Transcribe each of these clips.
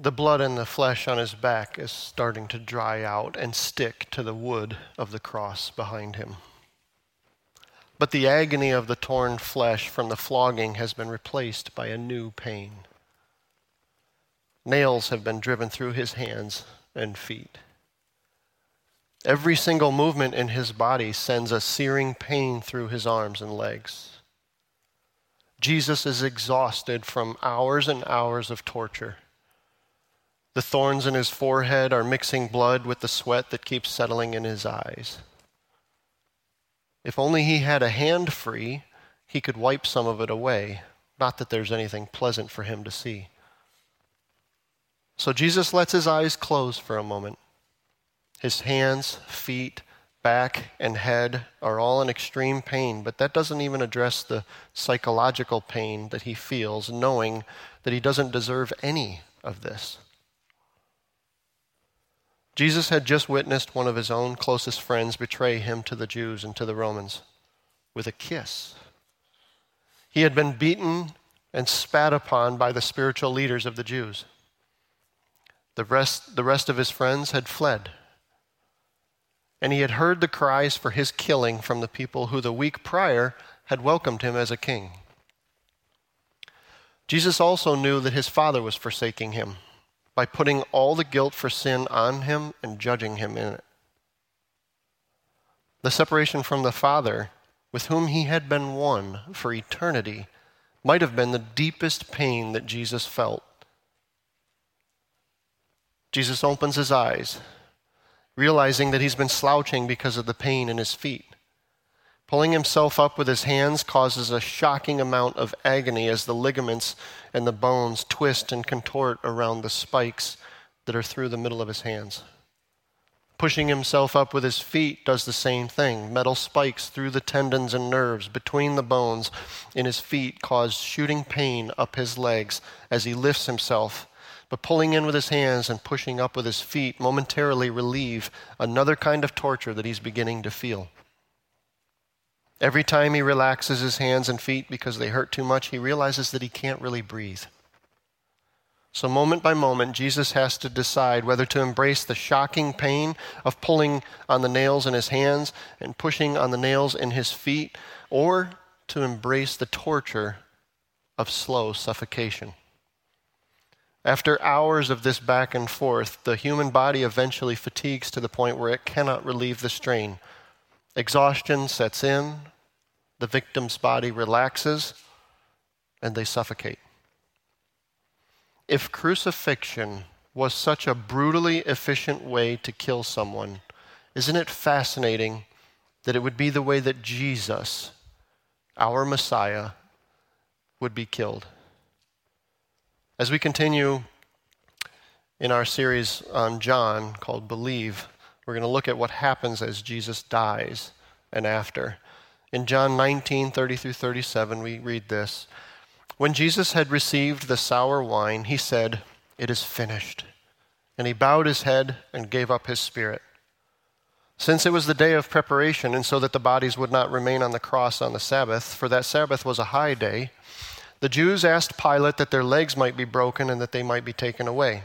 The blood and the flesh on his back is starting to dry out and stick to the wood of the cross behind him. But the agony of the torn flesh from the flogging has been replaced by a new pain. Nails have been driven through his hands and feet. Every single movement in his body sends a searing pain through his arms and legs. Jesus is exhausted from hours and hours of torture. The thorns in his forehead are mixing blood with the sweat that keeps settling in his eyes. If only he had a hand free, he could wipe some of it away. Not that there's anything pleasant for him to see. So Jesus lets his eyes close for a moment. His hands, feet, back, and head are all in extreme pain, but that doesn't even address the psychological pain that he feels, knowing that he doesn't deserve any of this. Jesus had just witnessed one of his own closest friends betray him to the Jews and to the Romans with a kiss. He had been beaten and spat upon by the spiritual leaders of the Jews. The rest, the rest of his friends had fled. And he had heard the cries for his killing from the people who the week prior had welcomed him as a king. Jesus also knew that his father was forsaking him by putting all the guilt for sin on him and judging him in it. The separation from the Father, with whom he had been one for eternity, might have been the deepest pain that Jesus felt. Jesus opens his eyes, realizing that he's been slouching because of the pain in his feet. Pulling himself up with his hands causes a shocking amount of agony as the ligaments and the bones twist and contort around the spikes that are through the middle of his hands. Pushing himself up with his feet does the same thing. Metal spikes through the tendons and nerves between the bones in his feet cause shooting pain up his legs as he lifts himself. But pulling in with his hands and pushing up with his feet momentarily relieve another kind of torture that he's beginning to feel. Every time he relaxes his hands and feet because they hurt too much, he realizes that he can't really breathe. So, moment by moment, Jesus has to decide whether to embrace the shocking pain of pulling on the nails in his hands and pushing on the nails in his feet, or to embrace the torture of slow suffocation. After hours of this back and forth, the human body eventually fatigues to the point where it cannot relieve the strain Exhaustion sets in, the victim's body relaxes, and they suffocate. If crucifixion was such a brutally efficient way to kill someone, isn't it fascinating that it would be the way that Jesus, our Messiah, would be killed? As we continue in our series on John called Believe, we're going to look at what happens as Jesus dies and after. In John 19, 30 through 37, we read this. When Jesus had received the sour wine, he said, It is finished. And he bowed his head and gave up his spirit. Since it was the day of preparation, and so that the bodies would not remain on the cross on the Sabbath, for that Sabbath was a high day, the Jews asked Pilate that their legs might be broken and that they might be taken away.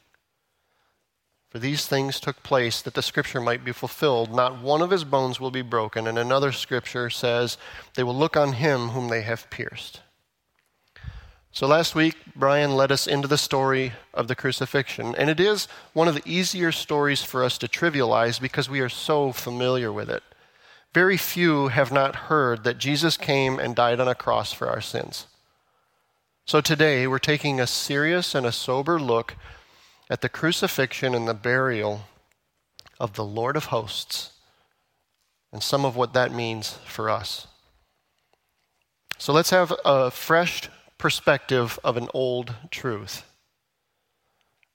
For these things took place that the scripture might be fulfilled. Not one of his bones will be broken. And another scripture says, They will look on him whom they have pierced. So last week, Brian led us into the story of the crucifixion. And it is one of the easier stories for us to trivialize because we are so familiar with it. Very few have not heard that Jesus came and died on a cross for our sins. So today, we're taking a serious and a sober look at the crucifixion and the burial of the Lord of hosts and some of what that means for us. So let's have a fresh perspective of an old truth.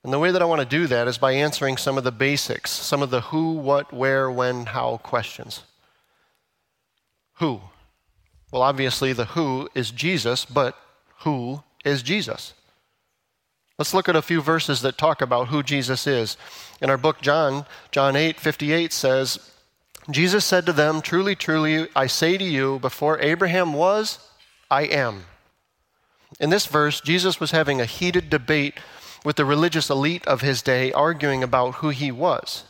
And the way that I want to do that is by answering some of the basics, some of the who, what, where, when, how questions. Who? Well, obviously, the who is Jesus, but who is Jesus? Let's look at a few verses that talk about who Jesus is. In our book, John, John 8 58 says, Jesus said to them, Truly, truly, I say to you, before Abraham was, I am. In this verse, Jesus was having a heated debate with the religious elite of his day, arguing about who he was.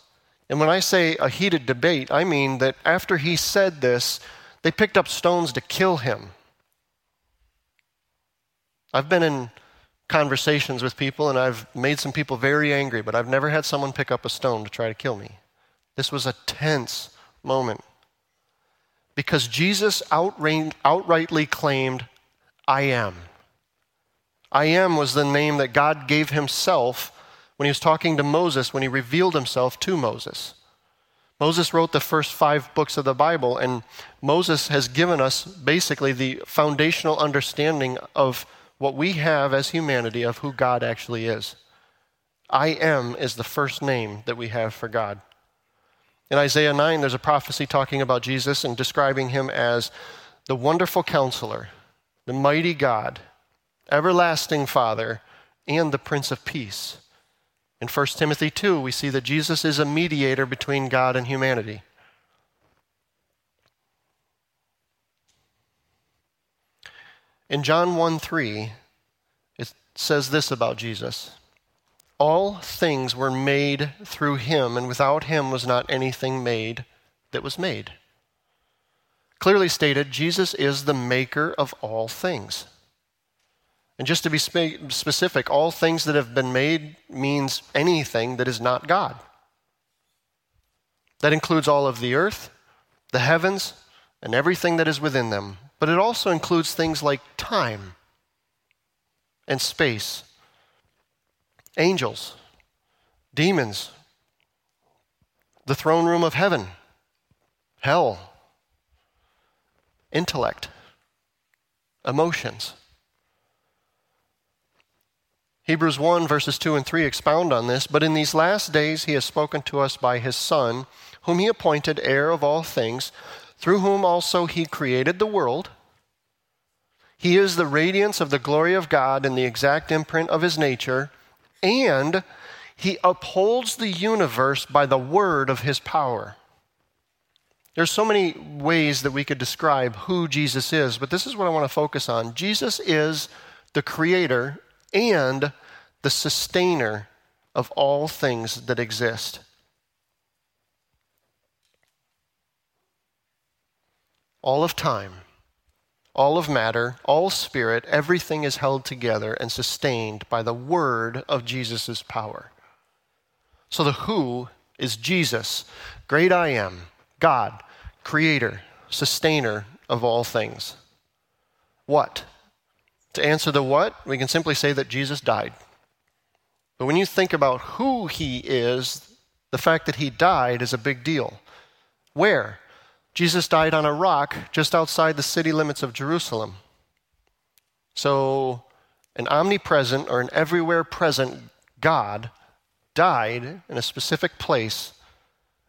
And when I say a heated debate, I mean that after he said this, they picked up stones to kill him. I've been in conversations with people and I've made some people very angry, but I've never had someone pick up a stone to try to kill me. This was a tense moment because Jesus outrightly claimed, I am. I am was the name that God gave himself when he was talking to Moses, when he revealed himself to Moses. Moses wrote the first five books of the Bible, and Moses has given us basically the foundational understanding of what we have as humanity of who God actually is. I am is the first name that we have for God. In Isaiah 9, there's a prophecy talking about Jesus and describing him as the wonderful counselor, the mighty God, everlasting Father, and the Prince of Peace. In 1 Timothy 2, we see that Jesus is a mediator between God and humanity. In John 1 3, it says this about Jesus All things were made through him, and without him was not anything made that was made. Clearly stated, Jesus is the maker of all things. And just to be spe- specific, all things that have been made means anything that is not God. That includes all of the earth, the heavens, and everything that is within them. But it also includes things like time and space, angels, demons, the throne room of heaven, hell, intellect, emotions. Hebrews 1, verses 2 and 3 expound on this. But in these last days he has spoken to us by his Son, whom he appointed heir of all things, through whom also he created the world. He is the radiance of the glory of God and the exact imprint of his nature, and he upholds the universe by the word of his power. There's so many ways that we could describe who Jesus is, but this is what I want to focus on. Jesus is the creator and the sustainer of all things that exist. All of time, all of matter, all spirit, everything is held together and sustained by the word of Jesus' power. So the who is Jesus, great I am, God, creator, sustainer of all things. What? To answer the what, we can simply say that Jesus died. But when you think about who he is, the fact that he died is a big deal. Where? Jesus died on a rock just outside the city limits of Jerusalem. So, an omnipresent or an everywhere present God died in a specific place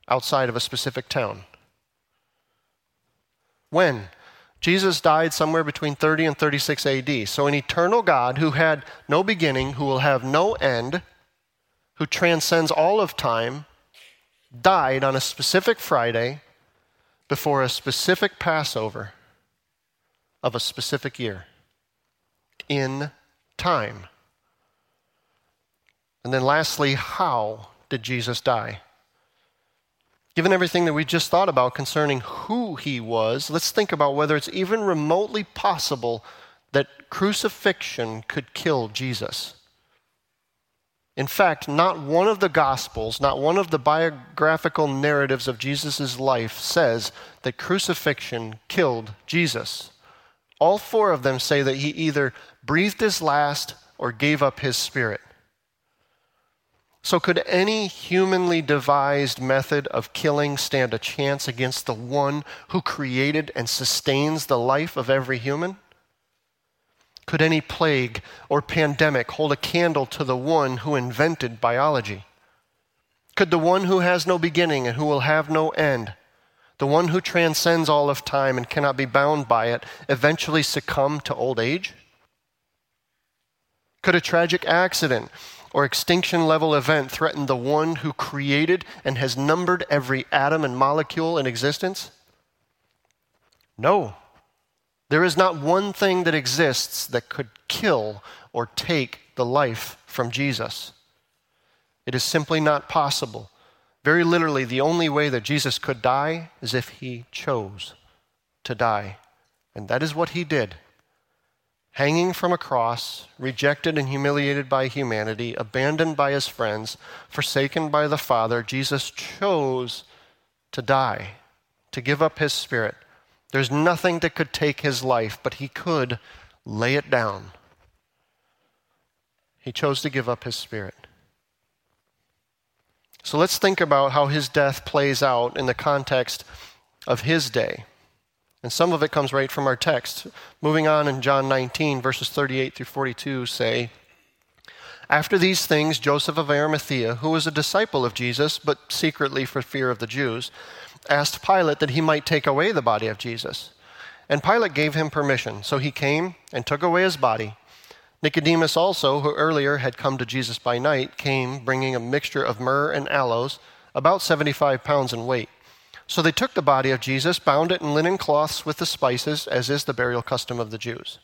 outside of a specific town. When? Jesus died somewhere between 30 and 36 AD. So, an eternal God who had no beginning, who will have no end, who transcends all of time, died on a specific Friday before a specific Passover of a specific year in time. And then, lastly, how did Jesus die? Given everything that we just thought about concerning who he was, let's think about whether it's even remotely possible that crucifixion could kill Jesus. In fact, not one of the Gospels, not one of the biographical narratives of Jesus' life says that crucifixion killed Jesus. All four of them say that he either breathed his last or gave up his spirit. So, could any humanly devised method of killing stand a chance against the one who created and sustains the life of every human? Could any plague or pandemic hold a candle to the one who invented biology? Could the one who has no beginning and who will have no end, the one who transcends all of time and cannot be bound by it, eventually succumb to old age? Could a tragic accident or extinction level event threaten the one who created and has numbered every atom and molecule in existence? No. There is not one thing that exists that could kill or take the life from Jesus. It is simply not possible. Very literally, the only way that Jesus could die is if he chose to die. And that is what he did. Hanging from a cross, rejected and humiliated by humanity, abandoned by his friends, forsaken by the Father, Jesus chose to die, to give up his spirit. There's nothing that could take his life, but he could lay it down. He chose to give up his spirit. So let's think about how his death plays out in the context of his day. And some of it comes right from our text. Moving on in John 19, verses 38 through 42 say, After these things, Joseph of Arimathea, who was a disciple of Jesus, but secretly for fear of the Jews, asked Pilate that he might take away the body of Jesus. And Pilate gave him permission. So he came and took away his body. Nicodemus also, who earlier had come to Jesus by night, came bringing a mixture of myrrh and aloes, about 75 pounds in weight. So they took the body of Jesus, bound it in linen cloths with the spices, as is the burial custom of the Jews.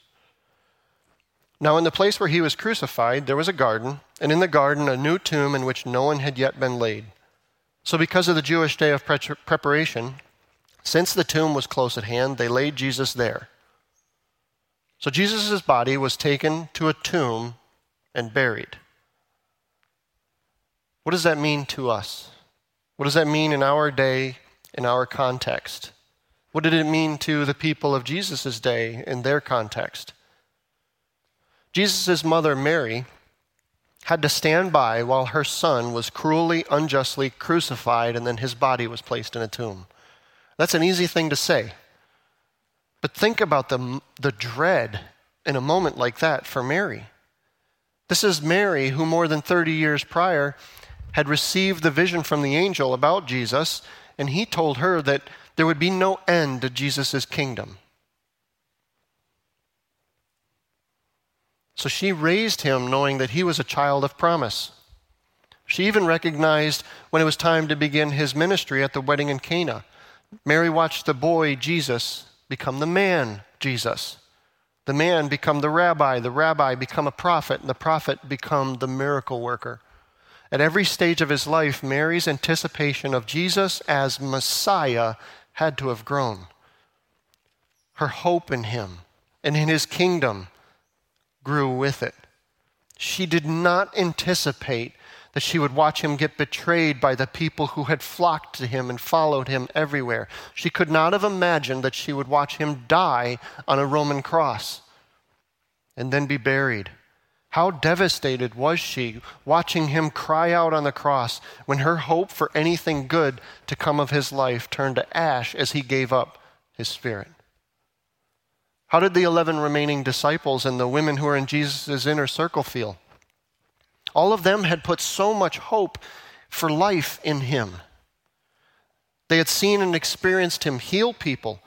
Now, in the place where he was crucified, there was a garden, and in the garden a new tomb in which no one had yet been laid. So, because of the Jewish day of preparation, since the tomb was close at hand, they laid Jesus there. So Jesus' body was taken to a tomb and buried. What does that mean to us? What does that mean in our day, in our context? What did it mean to the people of Jesus' day in their context? Jesus' mother, Mary, had to stand by while her son was cruelly, unjustly crucified and then his body was placed in a tomb. That's an easy thing to say. But think about the, the dread in a moment like that for Mary. This is Mary who, more than 30 years prior, had received the vision from the angel about Jesus, and he told her that there would be no end to Jesus' kingdom. So she raised him knowing that he was a child of promise. She even recognized when it was time to begin his ministry at the wedding in Cana. Mary watched the boy, Jesus, become the man, Jesus. The man become the rabbi, the rabbi become a prophet, and the prophet become the miracle worker. At every stage of his life, Mary's anticipation of Jesus as Messiah had to have grown. Her hope in him and in his kingdom grew with it. She did not anticipate that she would watch him get betrayed by the people who had flocked to him and followed him everywhere. She could not have imagined that she would watch him die on a Roman cross and then be buried. How devastated was she watching him cry out on the cross when her hope for anything good to come of his life turned to ash as he gave up his spirit? How did the 11 remaining disciples and the women who were in Jesus' inner circle feel? All of them had put so much hope for life in him. They had seen and experienced him heal people.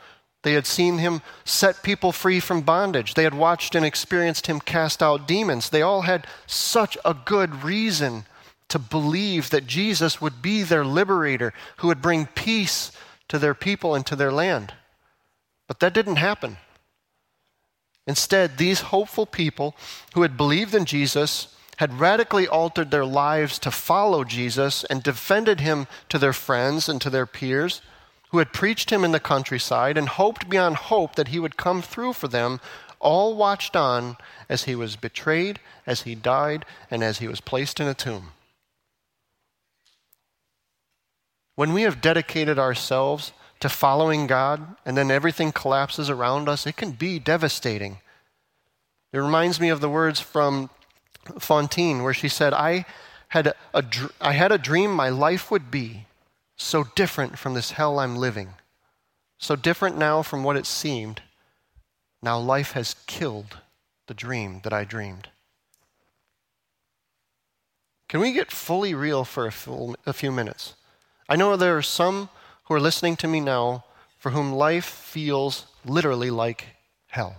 They had seen him set people free from bondage. They had watched and experienced him cast out demons. They all had such a good reason to believe that Jesus would be their liberator who would bring peace to their people and to their land. But that didn't happen. Instead, these hopeful people who had believed in Jesus had radically altered their lives to follow Jesus and defended him to their friends and to their peers, who had preached him in the countryside and hoped beyond hope that he would come through for them, all watched on as he was betrayed, as he died, and as he was placed in a tomb. When we have dedicated ourselves to following God and then everything collapses around us, it can be devastating. It reminds me of the words from Fantine, where she said, I had a, I had a dream my life would be so different from this hell I'm living, so different now from what it seemed. Now life has killed the dream that I dreamed. Can we get fully real for a few minutes? I know there are some who are listening to me now for whom life feels literally like hell.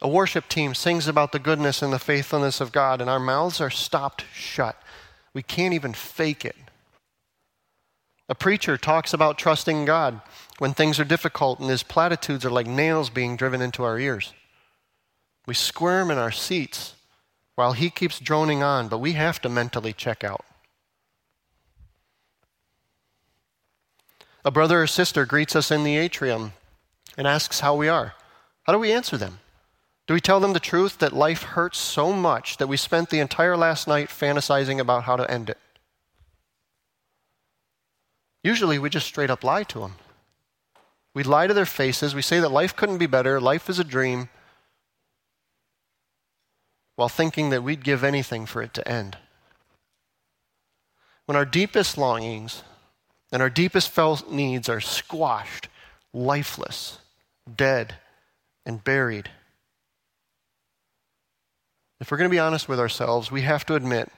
A worship team sings about the goodness and the faithfulness of God, and our mouths are stopped shut. We can't even fake it. A preacher talks about trusting God when things are difficult, and his platitudes are like nails being driven into our ears. We squirm in our seats while he keeps droning on, but we have to mentally check out. A brother or sister greets us in the atrium and asks how we are. How do we answer them? Do we tell them the truth that life hurts so much that we spent the entire last night fantasizing about how to end it? Usually we just straight up lie to them. We lie to their faces. We say that life couldn't be better, life is a dream, while thinking that we'd give anything for it to end. When our deepest longings and our deepest felt needs are squashed, lifeless, dead, and buried. If we're going to be honest with ourselves, we have to admit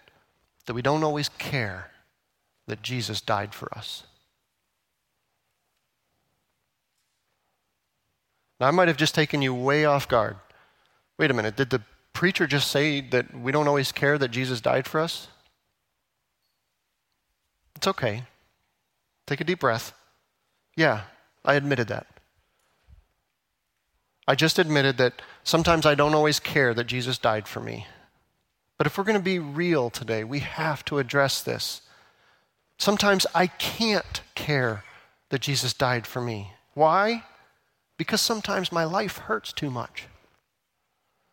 that we don't always care that Jesus died for us. Now, I might have just taken you way off guard. Wait a minute, did the preacher just say that we don't always care that Jesus died for us? It's okay. Take a deep breath. Yeah, I admitted that. I just admitted that sometimes I don't always care that Jesus died for me. But if we're going to be real today, we have to address this. Sometimes I can't care that Jesus died for me. Why? Because sometimes my life hurts too much.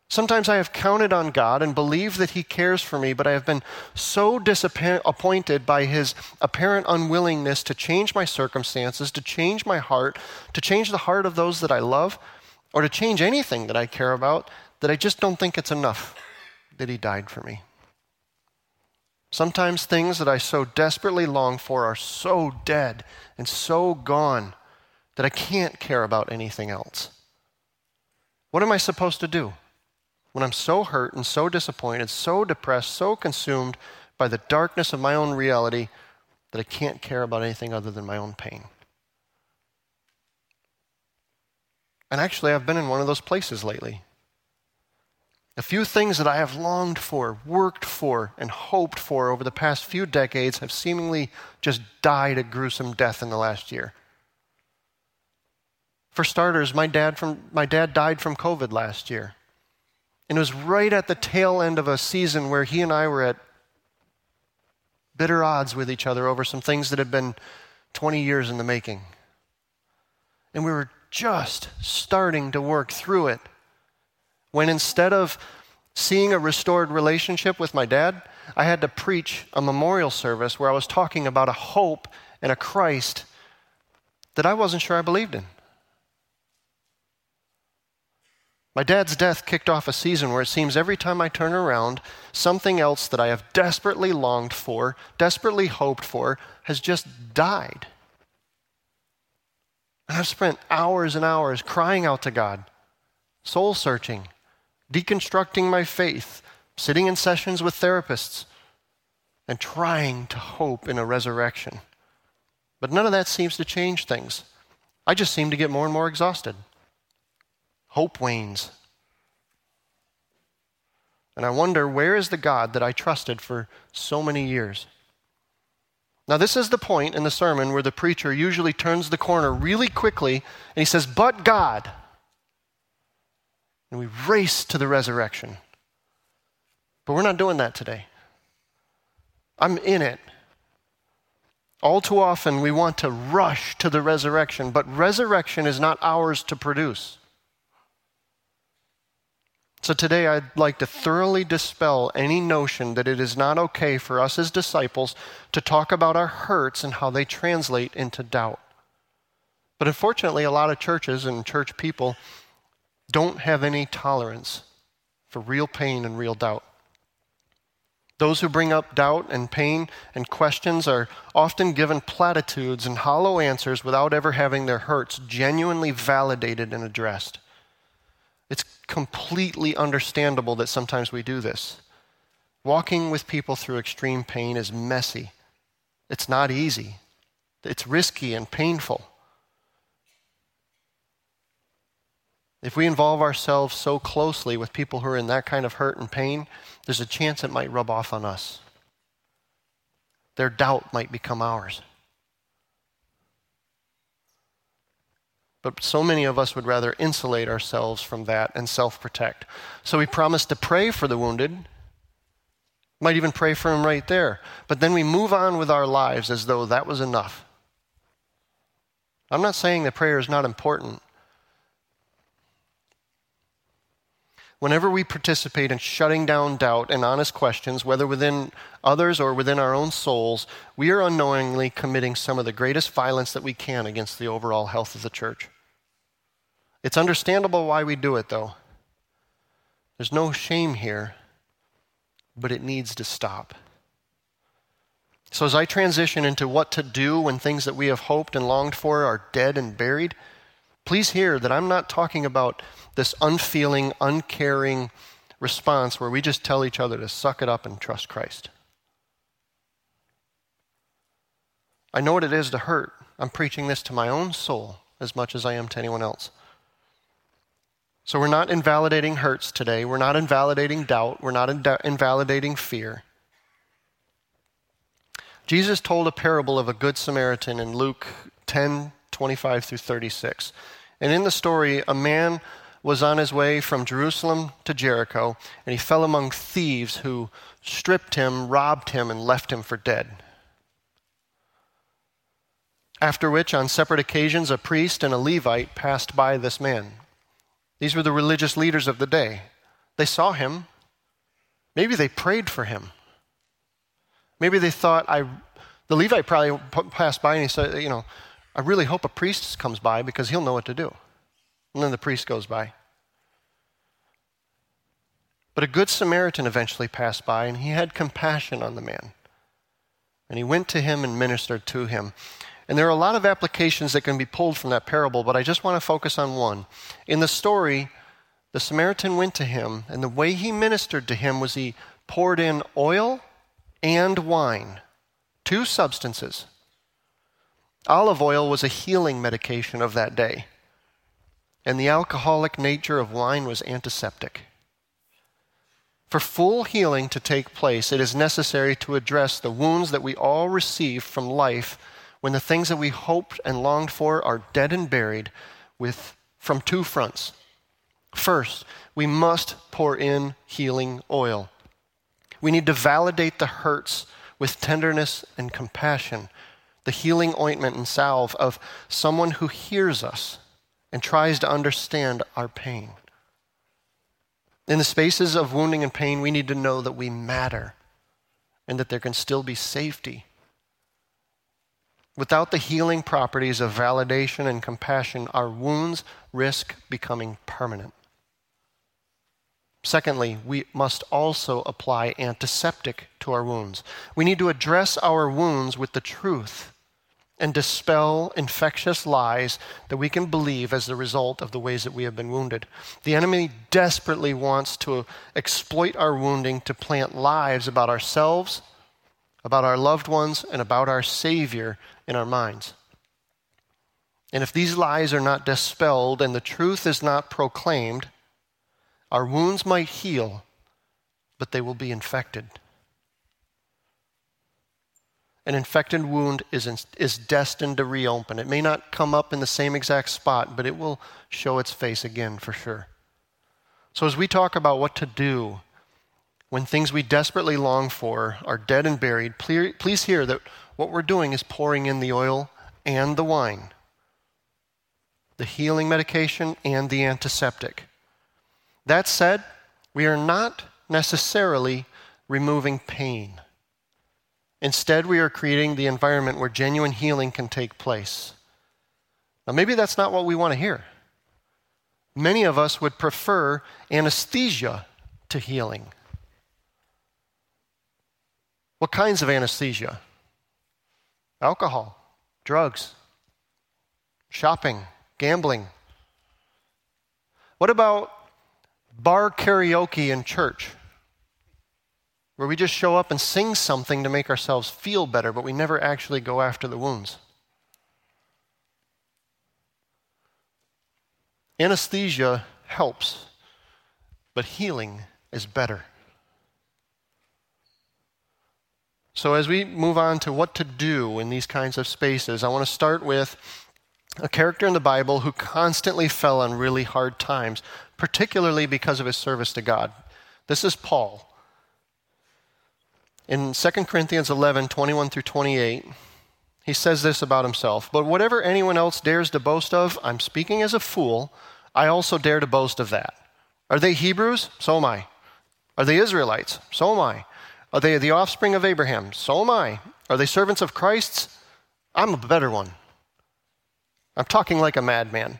Sometimes I have counted on God and believed that He cares for me, but I have been so disappointed by His apparent unwillingness to change my circumstances, to change my heart, to change the heart of those that I love, or to change anything that I care about, that I just don't think it's enough that He died for me. Sometimes things that I so desperately long for are so dead and so gone that I can't care about anything else. What am I supposed to do? When I'm so hurt and so disappointed, so depressed, so consumed by the darkness of my own reality that I can't care about anything other than my own pain. And actually, I've been in one of those places lately. A few things that I have longed for, worked for, and hoped for over the past few decades have seemingly just died a gruesome death in the last year. For starters, my dad, from, my dad died from COVID last year. And it was right at the tail end of a season where he and I were at bitter odds with each other over some things that had been 20 years in the making. And we were just starting to work through it when instead of seeing a restored relationship with my dad, I had to preach a memorial service where I was talking about a hope and a Christ that I wasn't sure I believed in. My dad's death kicked off a season where it seems every time I turn around, something else that I have desperately longed for, desperately hoped for, has just died. And I've spent hours and hours crying out to God, soul searching, deconstructing my faith, sitting in sessions with therapists, and trying to hope in a resurrection. But none of that seems to change things. I just seem to get more and more exhausted hope wanes. And I wonder, where is the God that I trusted for so many years? Now, this is the point in the sermon where the preacher usually turns the corner really quickly and he says, But God. And we race to the resurrection. But we're not doing that today. I'm in it. All too often, we want to rush to the resurrection, but resurrection is not ours to produce. So today I'd like to thoroughly dispel any notion that it is not okay for us as disciples to talk about our hurts and how they translate into doubt. But unfortunately, a lot of churches and church people don't have any tolerance for real pain and real doubt. Those who bring up doubt and pain and questions are often given platitudes and hollow answers without ever having their hurts genuinely validated and addressed. It's completely understandable that sometimes we do this. Walking with people through extreme pain is messy, it's not easy, It's risky and painful. If we involve ourselves so closely with people who are in that kind of hurt and pain, there's a chance it might rub off on us. Their doubt might become ours. But so many of us would rather insulate ourselves from that and self protect. So we promise to pray for the wounded, might even pray for them right there. But then we move on with our lives as though that was enough. I'm not saying that prayer is not important. Whenever we participate in shutting down doubt and honest questions, whether within others or within our own souls, we are unknowingly committing some of the greatest violence that we can against the overall health of the church. It's understandable why we do it, though. There's no shame here, but it needs to stop. So, as I transition into what to do when things that we have hoped and longed for are dead and buried, please hear that I'm not talking about this unfeeling, uncaring response where we just tell each other to suck it up and trust Christ. I know what it is to hurt. I'm preaching this to my own soul as much as I am to anyone else. So we're not invalidating hurts today. We're not invalidating doubt. We're not invalidating fear. Jesus told a parable of a good Samaritan in Luke 10 25 through 36. And in the story, a man was on his way from Jerusalem to Jericho, and he fell among thieves who stripped him, robbed him, and left him for dead. After which, on separate occasions, a priest and a Levite passed by this man. These were the religious leaders of the day. They saw him. Maybe they prayed for him. Maybe they thought, I, the Levite probably passed by and he said, You know, I really hope a priest comes by because he'll know what to do. And then the priest goes by. But a good Samaritan eventually passed by, and he had compassion on the man. And he went to him and ministered to him. And there are a lot of applications that can be pulled from that parable, but I just want to focus on one. In the story, the Samaritan went to him, and the way he ministered to him was he poured in oil and wine, two substances. Olive oil was a healing medication of that day and the alcoholic nature of wine was antiseptic. For full healing to take place, it is necessary to address the wounds that we all receive from life when the things that we hoped and longed for are dead and buried with, from two fronts. First, we must pour in healing oil. We need to validate the hurts with tenderness and compassion, the healing ointment and salve of someone who hears us and tries to understand our pain. In the spaces of wounding and pain, we need to know that we matter and that there can still be safety. Without the healing properties of validation and compassion, our wounds risk becoming permanent. Secondly, we must also apply antiseptic to our wounds. We need to address our wounds with the truth and dispel infectious lies that we can believe as the result of the ways that we have been wounded. The enemy desperately wants to exploit our wounding to plant lies about ourselves, about our loved ones, and about our Savior in our minds. And if these lies are not dispelled and the truth is not proclaimed, our wounds might heal, but they will be infected. An infected wound is, in, is destined to reopen. It may not come up in the same exact spot, but it will show its face again for sure. So, as we talk about what to do when things we desperately long for are dead and buried, please hear that what we're doing is pouring in the oil and the wine, the healing medication and the antiseptic. That said, we are not necessarily removing pain. Instead, we are creating the environment where genuine healing can take place. Now, maybe that's not what we want to hear. Many of us would prefer anesthesia to healing. What kinds of anesthesia? Alcohol, drugs, shopping, gambling. What about bar karaoke in church? where we just show up and sing something to make ourselves feel better, but we never actually go after the wounds. Anesthesia helps, but healing is better. So, as we move on to what to do in these kinds of spaces, I want to start with a character in the Bible who constantly fell on really hard times, particularly because of his service to God. This is Paul. In 2 Corinthians 11 21 through 28, he says this about himself But whatever anyone else dares to boast of, I'm speaking as a fool, I also dare to boast of that. Are they Hebrews? So am I. Are they Israelites? So am I. Are they the offspring of Abraham? So am I. Are they servants of Christ's? I'm a better one. I'm talking like a madman.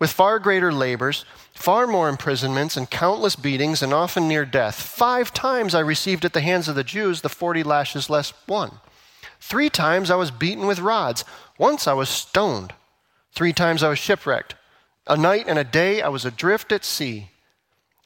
With far greater labors, far more imprisonments, and countless beatings, and often near death. Five times I received at the hands of the Jews the 40 lashes less one. Three times I was beaten with rods. Once I was stoned. Three times I was shipwrecked. A night and a day I was adrift at sea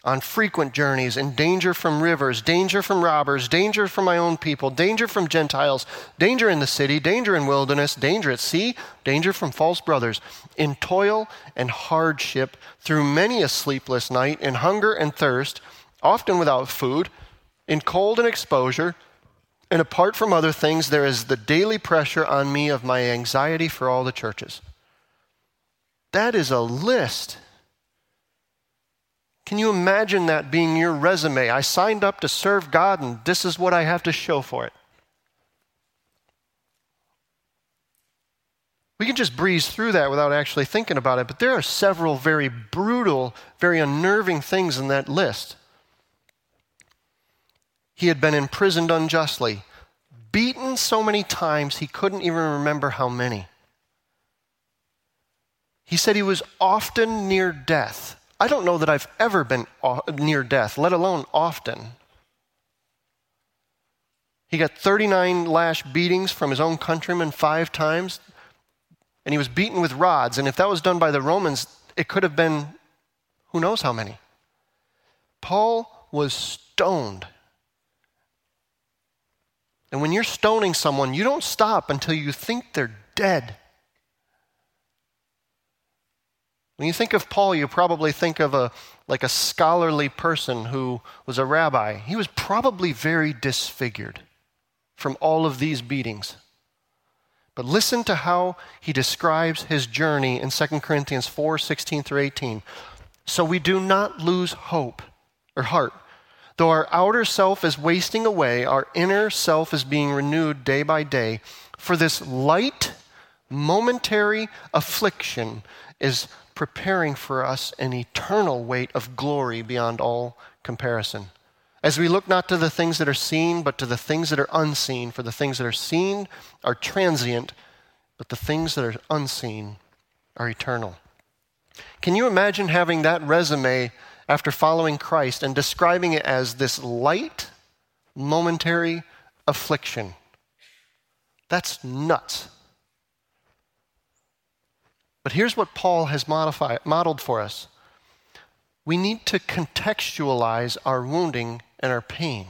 on frequent journeys, in danger from rivers, danger from robbers, danger from my own people, danger from Gentiles, danger in the city, danger in wilderness, danger at sea, danger from false brothers, in toil and hardship, through many a sleepless night, in hunger and thirst, often without food, in cold and exposure. And apart from other things, there is the daily pressure on me of my anxiety for all the churches. That is a list can you imagine that being your resume? I signed up to serve God, and this is what I have to show for it. We can just breeze through that without actually thinking about it, but there are several very brutal, very unnerving things in that list. He had been imprisoned unjustly, beaten so many times he couldn't even remember how many. He said he was often near death. I don't know that I've ever been near death, let alone often. He got 39 lash beatings from his own countrymen five times, and he was beaten with rods. And if that was done by the Romans, it could have been who knows how many. Paul was stoned. And when you're stoning someone, you don't stop until you think they're dead. When you think of Paul, you probably think of a like a scholarly person who was a rabbi. He was probably very disfigured from all of these beatings. But listen to how he describes his journey in 2 Corinthians 4 16 through 18. So we do not lose hope or heart. Though our outer self is wasting away, our inner self is being renewed day by day. For this light, momentary affliction is preparing for us an eternal weight of glory beyond all comparison. As we look not to the things that are seen, but to the things that are unseen, for the things that are seen are transient, but the things that are unseen are eternal. Can you imagine having that resume after following Christ and describing it as this light, momentary affliction? That's nuts. But here's what Paul has modified, modeled for us we need to contextualize our wounding and our pain.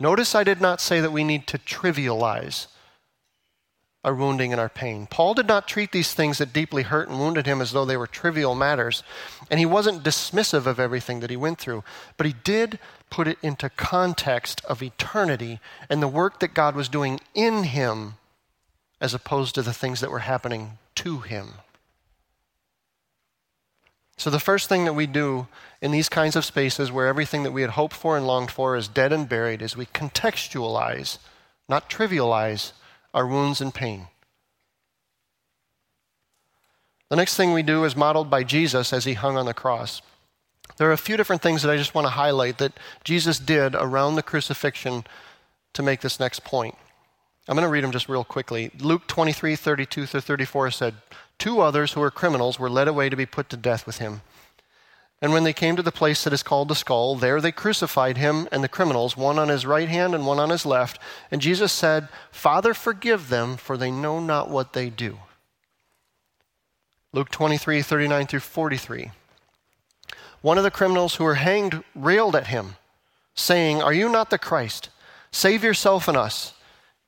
Notice I did not say that we need to trivialize our wounding and our pain. Paul did not treat these things that deeply hurt and wounded him as though they were trivial matters, and he wasn't dismissive of everything that he went through, but he did put it into context of eternity and the work that God was doing in him as opposed to the things that were happening to him. So, the first thing that we do in these kinds of spaces where everything that we had hoped for and longed for is dead and buried is we contextualize, not trivialize, our wounds and pain. The next thing we do is modeled by Jesus as he hung on the cross. There are a few different things that I just want to highlight that Jesus did around the crucifixion to make this next point. I'm going to read them just real quickly. Luke 23, 32 through 34 said, Two others who were criminals were led away to be put to death with him. And when they came to the place that is called the skull, there they crucified him and the criminals, one on his right hand and one on his left. And Jesus said, Father, forgive them, for they know not what they do. Luke 23, 39 through 43. One of the criminals who were hanged railed at him, saying, Are you not the Christ? Save yourself and us.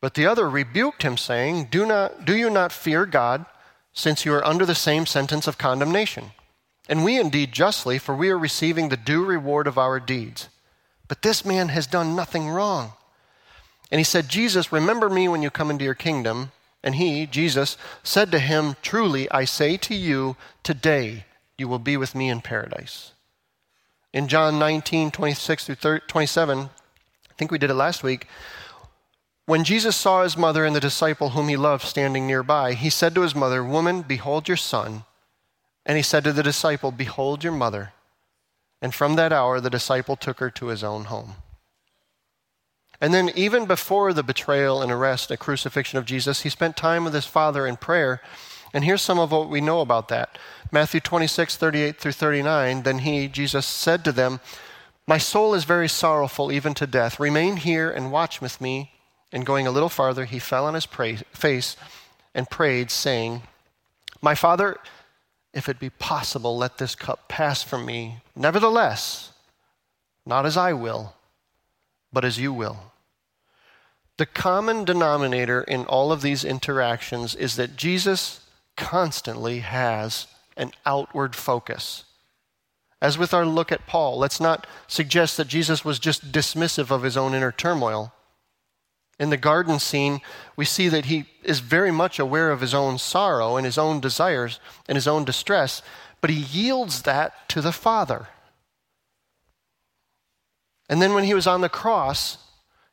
But the other rebuked him, saying, Do, not, do you not fear God, since you are under the same sentence of condemnation? And we indeed justly, for we are receiving the due reward of our deeds. But this man has done nothing wrong. And he said, Jesus, remember me when you come into your kingdom. And he, Jesus, said to him, Truly, I say to you, today you will be with me in paradise. In John 19, 26 through 27, I think we did it last week, when Jesus saw his mother and the disciple whom he loved standing nearby, he said to his mother, Woman, behold your son. And he said to the disciple, Behold your mother. And from that hour, the disciple took her to his own home. And then, even before the betrayal and arrest and crucifixion of Jesus, he spent time with his Father in prayer. And here's some of what we know about that Matthew 26, 38 through 39. Then he, Jesus, said to them, My soul is very sorrowful, even to death. Remain here and watch with me. And going a little farther, he fell on his pray- face and prayed, saying, My Father, if it be possible, let this cup pass from me. Nevertheless, not as I will, but as you will. The common denominator in all of these interactions is that Jesus constantly has an outward focus. As with our look at Paul, let's not suggest that Jesus was just dismissive of his own inner turmoil. In the garden scene, we see that he is very much aware of his own sorrow and his own desires and his own distress, but he yields that to the Father. And then when he was on the cross,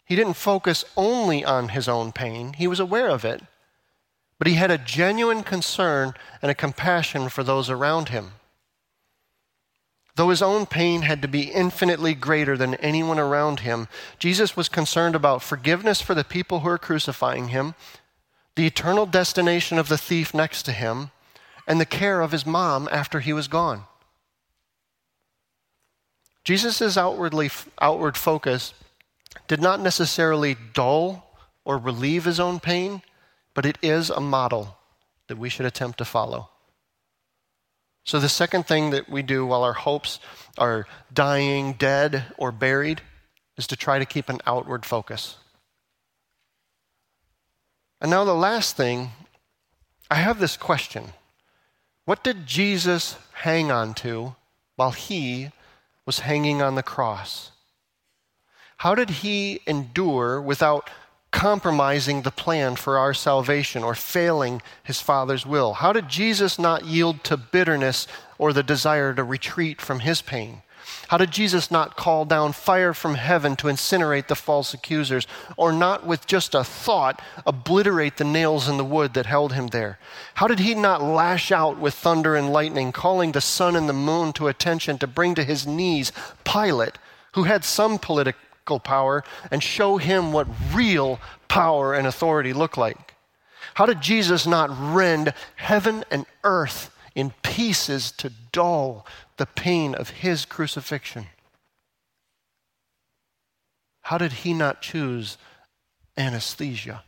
he didn't focus only on his own pain, he was aware of it, but he had a genuine concern and a compassion for those around him. Though his own pain had to be infinitely greater than anyone around him, Jesus was concerned about forgiveness for the people who are crucifying him, the eternal destination of the thief next to him, and the care of his mom after he was gone. Jesus' outwardly, outward focus did not necessarily dull or relieve his own pain, but it is a model that we should attempt to follow. So, the second thing that we do while our hopes are dying, dead, or buried is to try to keep an outward focus. And now, the last thing, I have this question What did Jesus hang on to while he was hanging on the cross? How did he endure without compromising the plan for our salvation or failing his Father's will? How did Jesus not yield to bitterness or the desire to retreat from his pain? How did Jesus not call down fire from heaven to incinerate the false accusers, or not with just a thought obliterate the nails in the wood that held him there? How did he not lash out with thunder and lightning, calling the sun and the moon to attention to bring to his knees Pilate, who had some power and show him what real power and authority look like? How did Jesus not rend heaven and earth in pieces to dull the pain of his crucifixion? How did he not choose anesthesia?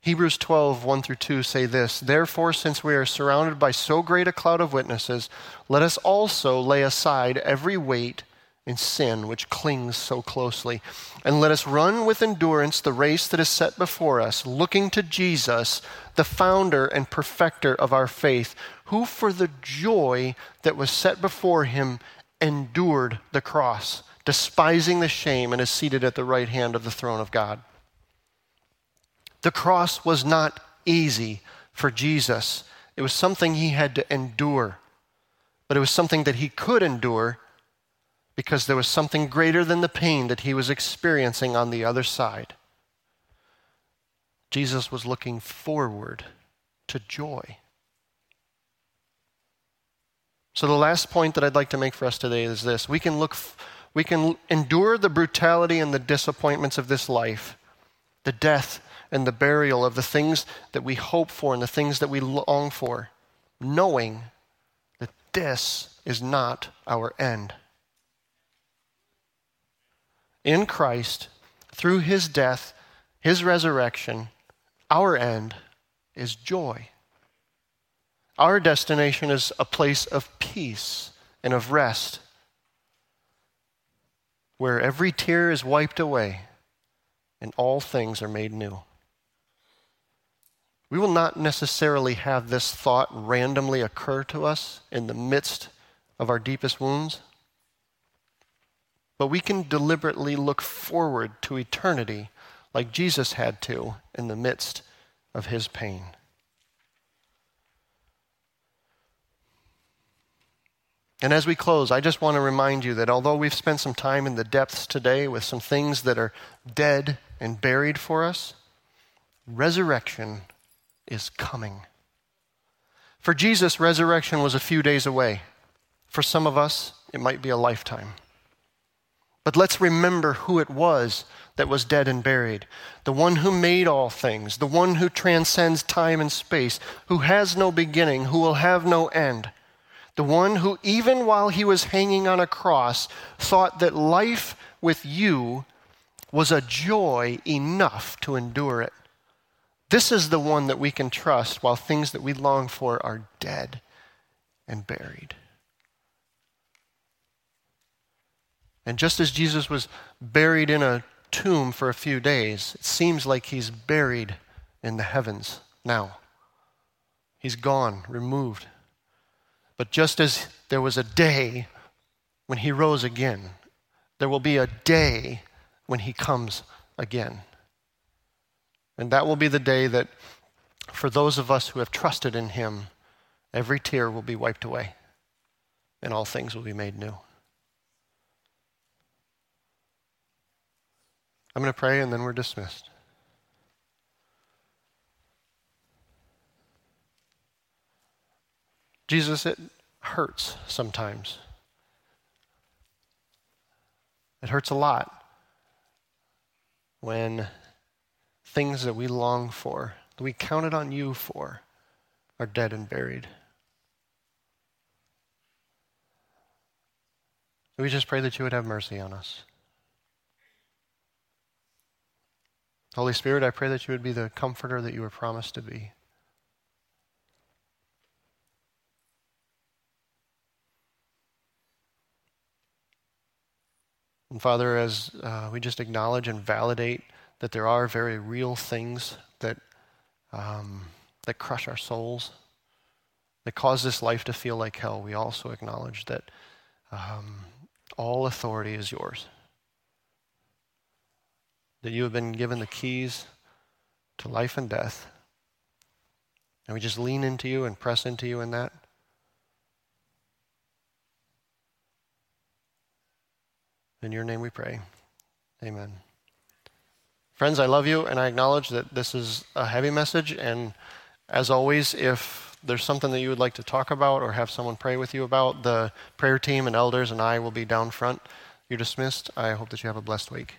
Hebrews 12, 1 through 2 say this Therefore, since we are surrounded by so great a cloud of witnesses, let us also lay aside every weight in sin which clings so closely. And let us run with endurance the race that is set before us, looking to Jesus, the founder and perfecter of our faith, who for the joy that was set before him endured the cross, despising the shame, and is seated at the right hand of the throne of God. The cross was not easy for Jesus. It was something he had to endure, but it was something that he could endure because there was something greater than the pain that he was experiencing on the other side. Jesus was looking forward to joy. So, the last point that I'd like to make for us today is this we can, look, we can endure the brutality and the disappointments of this life, the death and the burial of the things that we hope for and the things that we long for, knowing that this is not our end in Christ, through his death, his resurrection, our end is joy. Our destination is a place of peace and of rest, where every tear is wiped away and all things are made new. We will not necessarily have this thought randomly occur to us in the midst of our deepest wounds, but we can deliberately look forward to eternity like Jesus had to in the midst of his pain. And as we close, I just want to remind you that although we've spent some time in the depths today with some things that are dead and buried for us, resurrection is coming. For Jesus, resurrection was a few days away. For some of us, it might be a lifetime. But let's remember who it was that was dead and buried the one who made all things, the one who transcends time and space, who has no beginning, who will have no end, the one who, even while he was hanging on a cross, thought that life with you was a joy enough to endure it. This is the one that we can trust while things that we long for are dead and buried. And just as Jesus was buried in a tomb for a few days, it seems like he's buried in the heavens now. He's gone, removed. But just as there was a day when he rose again, there will be a day when he comes again. And that will be the day that, for those of us who have trusted in Him, every tear will be wiped away and all things will be made new. I'm going to pray and then we're dismissed. Jesus, it hurts sometimes. It hurts a lot when things that we long for, that we counted on you for, are dead and buried. We just pray that you would have mercy on us. Holy Spirit, I pray that you would be the comforter that you were promised to be. And Father, as uh, we just acknowledge and validate that there are very real things that, um, that crush our souls, that cause this life to feel like hell, we also acknowledge that um, all authority is yours. That you have been given the keys to life and death. And we just lean into you and press into you in that. In your name we pray. Amen. Friends, I love you, and I acknowledge that this is a heavy message. And as always, if there's something that you would like to talk about or have someone pray with you about, the prayer team and elders and I will be down front. You're dismissed. I hope that you have a blessed week.